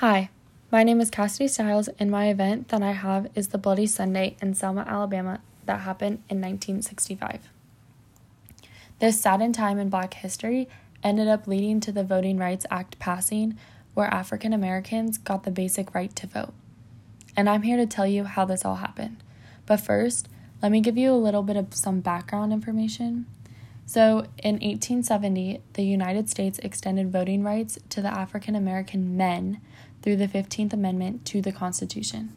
Hi, my name is Cassidy Styles, and my event that I have is the Bloody Sunday in Selma, Alabama, that happened in 1965. This saddened time in Black history ended up leading to the Voting Rights Act passing, where African Americans got the basic right to vote. And I'm here to tell you how this all happened. But first, let me give you a little bit of some background information. So, in 1870, the United States extended voting rights to the African American men through the 15th Amendment to the Constitution.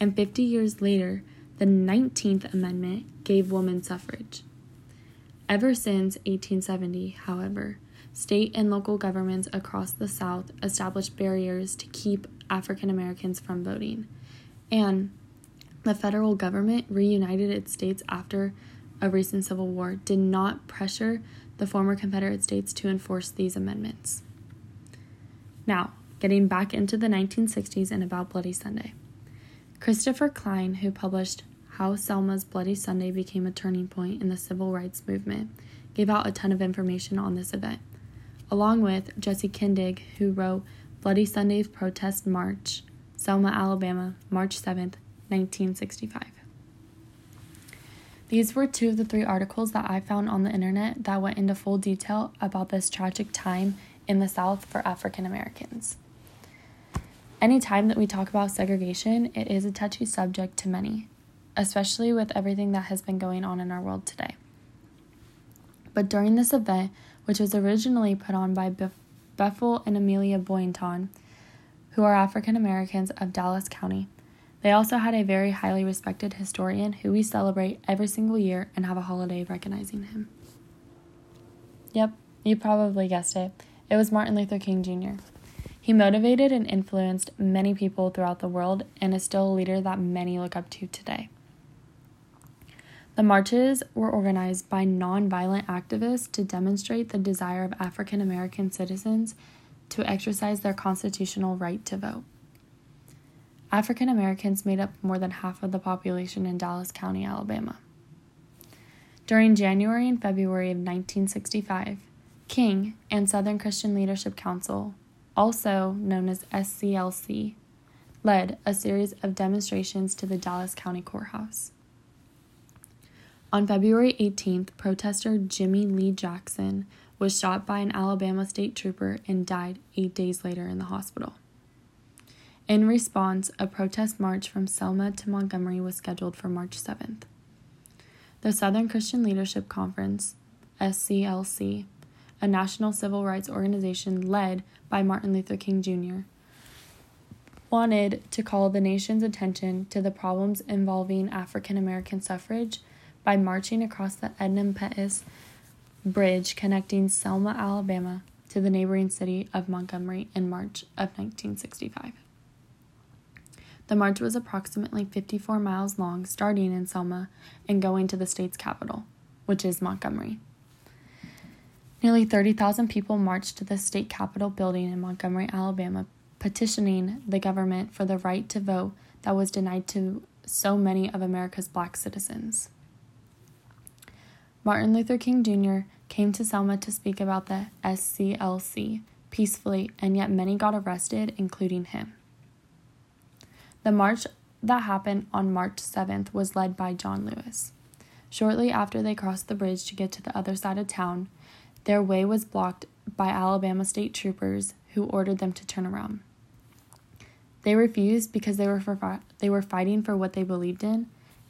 And 50 years later, the 19th Amendment gave women suffrage. Ever since 1870, however, state and local governments across the South established barriers to keep African Americans from voting. And the federal government reunited its states after a recent civil war did not pressure the former Confederate states to enforce these amendments. Now, getting back into the 1960s and about Bloody Sunday. Christopher Klein, who published How Selma's Bloody Sunday Became a Turning Point in the Civil Rights Movement, gave out a ton of information on this event, along with Jessie Kindig, who wrote Bloody Sunday's Protest March, Selma, Alabama, March 7th, 1965. These were two of the three articles that I found on the internet that went into full detail about this tragic time in the South for African Americans. Anytime that we talk about segregation, it is a touchy subject to many, especially with everything that has been going on in our world today. But during this event, which was originally put on by Bethel and Amelia Boynton, who are African Americans of Dallas County, they also had a very highly respected historian who we celebrate every single year and have a holiday recognizing him. Yep, you probably guessed it. It was Martin Luther King Jr. He motivated and influenced many people throughout the world and is still a leader that many look up to today. The marches were organized by nonviolent activists to demonstrate the desire of African American citizens to exercise their constitutional right to vote. African Americans made up more than half of the population in Dallas County, Alabama. During January and February of 1965, King and Southern Christian Leadership Council also known as SCLC, led a series of demonstrations to the Dallas County Courthouse. On February 18th, protester Jimmy Lee Jackson was shot by an Alabama state trooper and died eight days later in the hospital. In response, a protest march from Selma to Montgomery was scheduled for March 7th. The Southern Christian Leadership Conference, SCLC, a national civil rights organization led by Martin Luther King Jr., wanted to call the nation's attention to the problems involving African American suffrage by marching across the Edmund Pettus Bridge connecting Selma, Alabama to the neighboring city of Montgomery in March of 1965. The march was approximately 54 miles long, starting in Selma and going to the state's capital, which is Montgomery. Nearly 30,000 people marched to the state capitol building in Montgomery, Alabama, petitioning the government for the right to vote that was denied to so many of America's black citizens. Martin Luther King Jr. came to Selma to speak about the SCLC peacefully, and yet many got arrested, including him. The march that happened on March 7th was led by John Lewis. Shortly after they crossed the bridge to get to the other side of town, their way was blocked by Alabama state troopers who ordered them to turn around. They refused because they were for, they were fighting for what they believed in.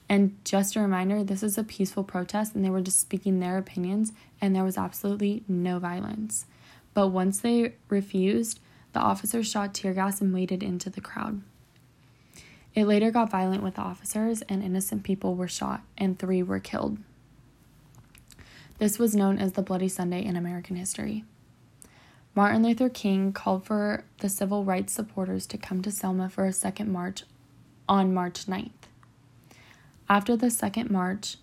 And just a reminder, this is a peaceful protest and they were just speaking their opinions and there was absolutely no violence. But once they refused, the officers shot tear gas and waded into the crowd. It later got violent with the officers and innocent people were shot and 3 were killed. This was known as the Bloody Sunday in American history. Martin Luther King called for the civil rights supporters to come to Selma for a second march on March 9th. After the second march,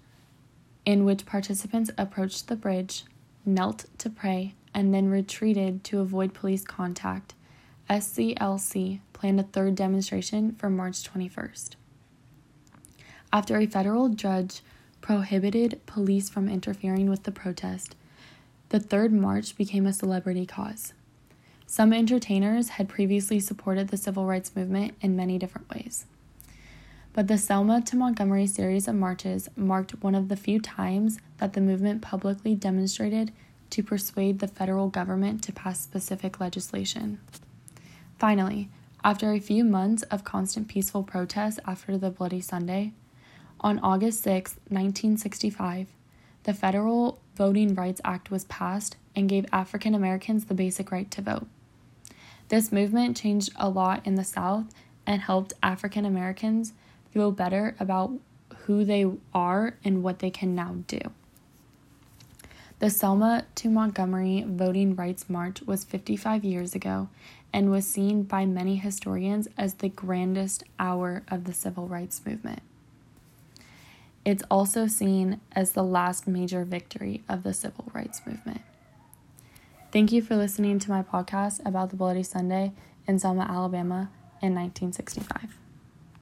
in which participants approached the bridge, knelt to pray, and then retreated to avoid police contact, SCLC planned a third demonstration for March 21st. After a federal judge prohibited police from interfering with the protest, the third march became a celebrity cause. Some entertainers had previously supported the civil rights movement in many different ways. But the Selma to Montgomery series of marches marked one of the few times that the movement publicly demonstrated to persuade the federal government to pass specific legislation. Finally, after a few months of constant peaceful protests after the Bloody Sunday, on August 6, 1965, the Federal Voting Rights Act was passed and gave African Americans the basic right to vote. This movement changed a lot in the South and helped African Americans feel better about who they are and what they can now do. The Selma to Montgomery Voting Rights March was 55 years ago and was seen by many historians as the grandest hour of the civil rights movement. It's also seen as the last major victory of the civil rights movement. Thank you for listening to my podcast about the Bloody Sunday in Selma, Alabama in 1965.